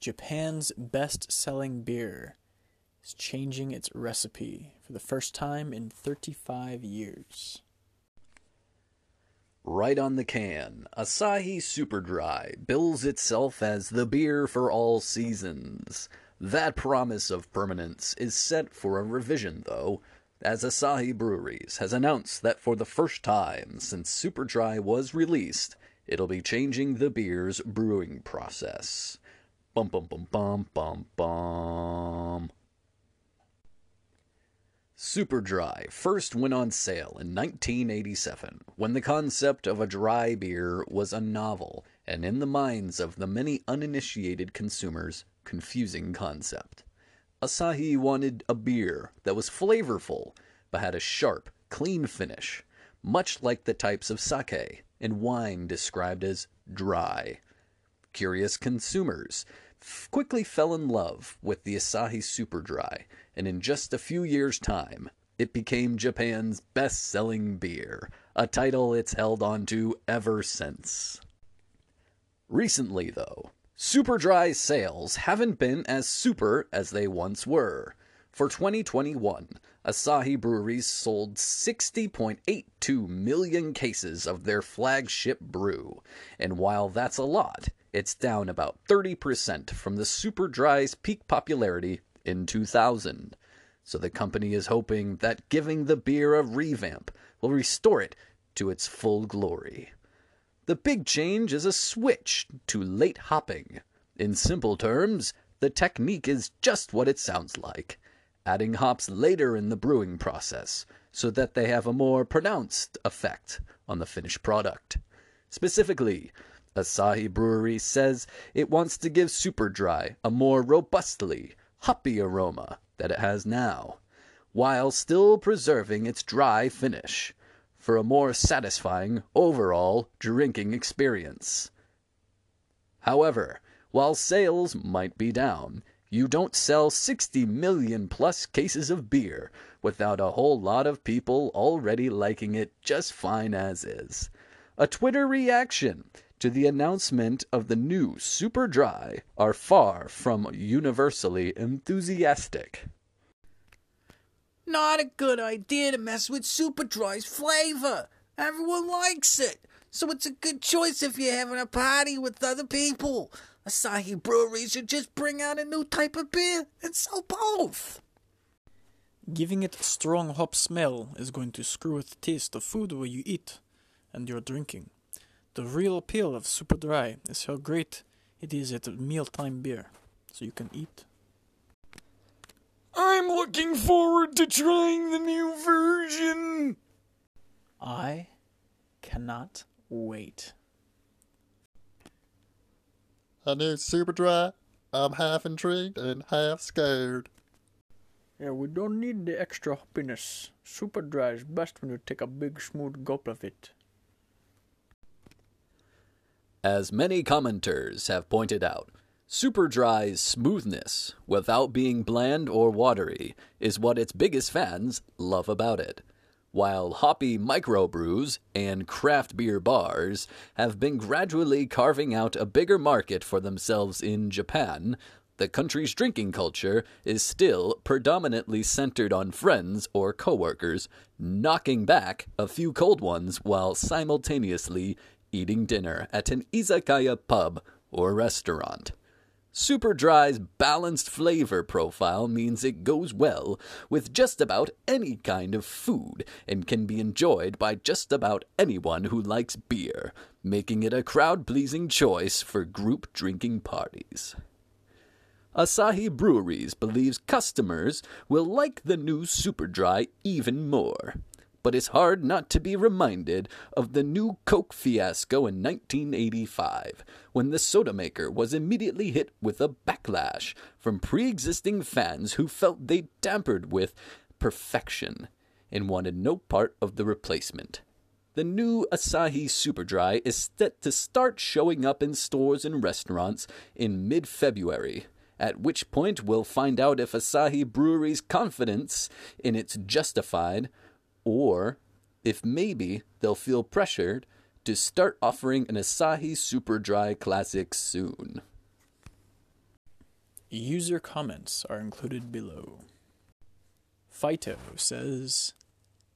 Japan's best selling beer is changing its recipe for the first time in 35 years. Right on the can, Asahi Super Dry bills itself as the beer for all seasons. That promise of permanence is set for a revision, though, as Asahi Breweries has announced that for the first time since Super Dry was released, it'll be changing the beer's brewing process. Bum bum bum bum bum bum. Super Dry first went on sale in 1987 when the concept of a dry beer was a novel and in the minds of the many uninitiated consumers confusing concept. Asahi wanted a beer that was flavorful but had a sharp, clean finish, much like the types of sake and wine described as dry. Curious consumers quickly fell in love with the Asahi Super Dry, and in just a few years' time, it became Japan's best selling beer, a title it's held on to ever since. Recently, though, Super Dry sales haven't been as super as they once were. For 2021, Asahi Breweries sold 60.82 million cases of their flagship brew, and while that's a lot, it's down about 30% from the Super Dry's peak popularity in 2000. So the company is hoping that giving the beer a revamp will restore it to its full glory. The big change is a switch to late hopping. In simple terms, the technique is just what it sounds like adding hops later in the brewing process so that they have a more pronounced effect on the finished product. Specifically, Asahi Brewery says it wants to give Super Dry a more robustly hoppy aroma that it has now, while still preserving its dry finish for a more satisfying overall drinking experience. However, while sales might be down, you don't sell 60 million plus cases of beer without a whole lot of people already liking it just fine as is. A Twitter reaction to the announcement of the new Super Dry are far from universally enthusiastic. Not a good idea to mess with Super Dry's flavor. Everyone likes it, so it's a good choice if you're having a party with other people. Asahi Brewery should just bring out a new type of beer and sell both. Giving it a strong hop smell is going to screw with the taste of food where you eat and you're drinking. The real appeal of Super Dry is how great it is at a mealtime beer, so you can eat. I'm looking forward to trying the new version. I cannot wait. A new Super Dry. I'm half intrigued and half scared. Yeah, we don't need the extra hoppiness. Super Dry is best when you take a big smooth gulp of it. As many commenters have pointed out, Super Dry's smoothness, without being bland or watery, is what its biggest fans love about it. While hoppy microbrews and craft beer bars have been gradually carving out a bigger market for themselves in Japan, the country's drinking culture is still predominantly centered on friends or coworkers, knocking back a few cold ones while simultaneously eating dinner at an izakaya pub or restaurant. Super Dry's balanced flavor profile means it goes well with just about any kind of food and can be enjoyed by just about anyone who likes beer, making it a crowd pleasing choice for group drinking parties. Asahi Breweries believes customers will like the new Super Dry even more but it's hard not to be reminded of the new Coke fiasco in 1985, when the soda maker was immediately hit with a backlash from pre existing fans who felt they tampered with perfection and wanted no part of the replacement. The new Asahi Super Dry is set to start showing up in stores and restaurants in mid February at which point we'll find out if Asahi Brewery's confidence in it's justified or if maybe they'll feel pressured to start offering an Asahi Super Dry Classic soon. User comments are included below. Phyto says,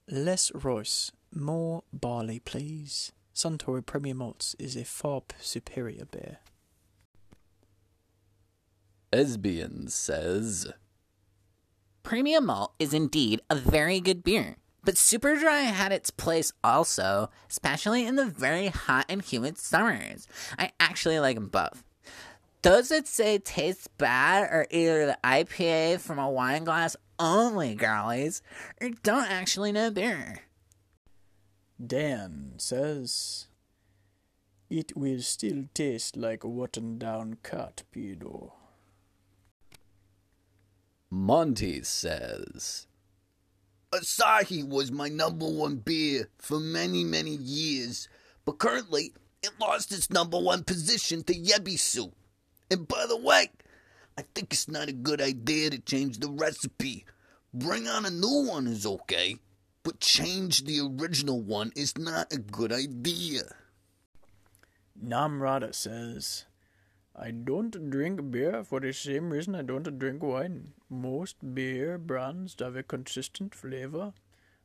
Less Royce, more barley, please. Suntory Premium Malts is a far superior beer. Esbian says, Premium malt is indeed a very good beer, but Super Dry had its place also, especially in the very hot and humid summers. I actually like them both. Does it say tastes bad or either the IPA from a wine glass only, girlies, or don't actually know beer? Dan says, It will still taste like rotten down cat, pedo. Monty says, Asahi was my number one beer for many, many years, but currently it lost its number one position to Yebisu. And by the way, I think it's not a good idea to change the recipe. Bring on a new one is okay, but change the original one is not a good idea. Namrata says, I don't drink beer for the same reason I don't drink wine. Most beer brands have a consistent flavor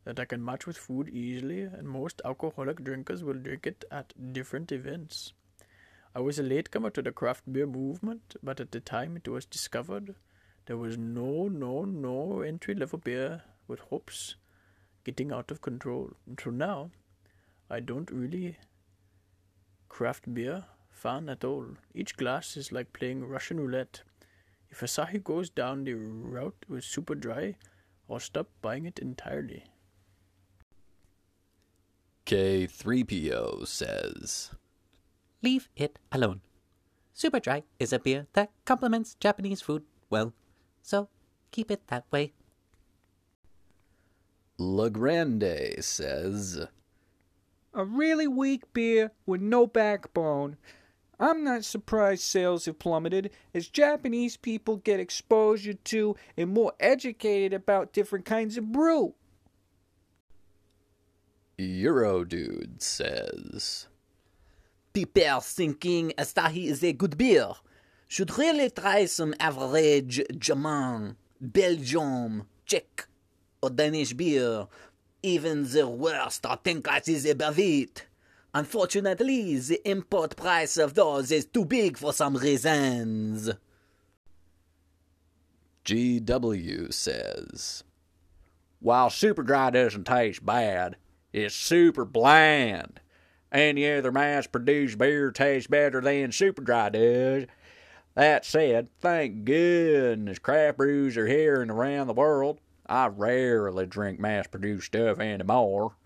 that I can match with food easily, and most alcoholic drinkers will drink it at different events. I was a latecomer to the craft beer movement, but at the time it was discovered, there was no, no, no entry level beer with hops getting out of control. Until now, I don't really craft beer fan at all. Each glass is like playing Russian roulette. If Asahi goes down the route with super dry, I'll stop buying it entirely. K3PO says, Leave it alone. Super Dry is a beer that complements Japanese food well, so keep it that way. Legrande says, A really weak beer with no backbone. I'm not surprised sales have plummeted as Japanese people get exposure to and more educated about different kinds of brew. Eurodude says, People thinking Asahi is a good beer should really try some average German, Belgium, Czech, or Danish beer. Even the worst are ten classes above it. Unfortunately, the import price of those is too big for some reasons. GW says, While super dry doesn't taste bad, it's super bland. Any other mass produced beer tastes better than super dry does. That said, thank goodness craft brews are here and around the world. I rarely drink mass produced stuff anymore.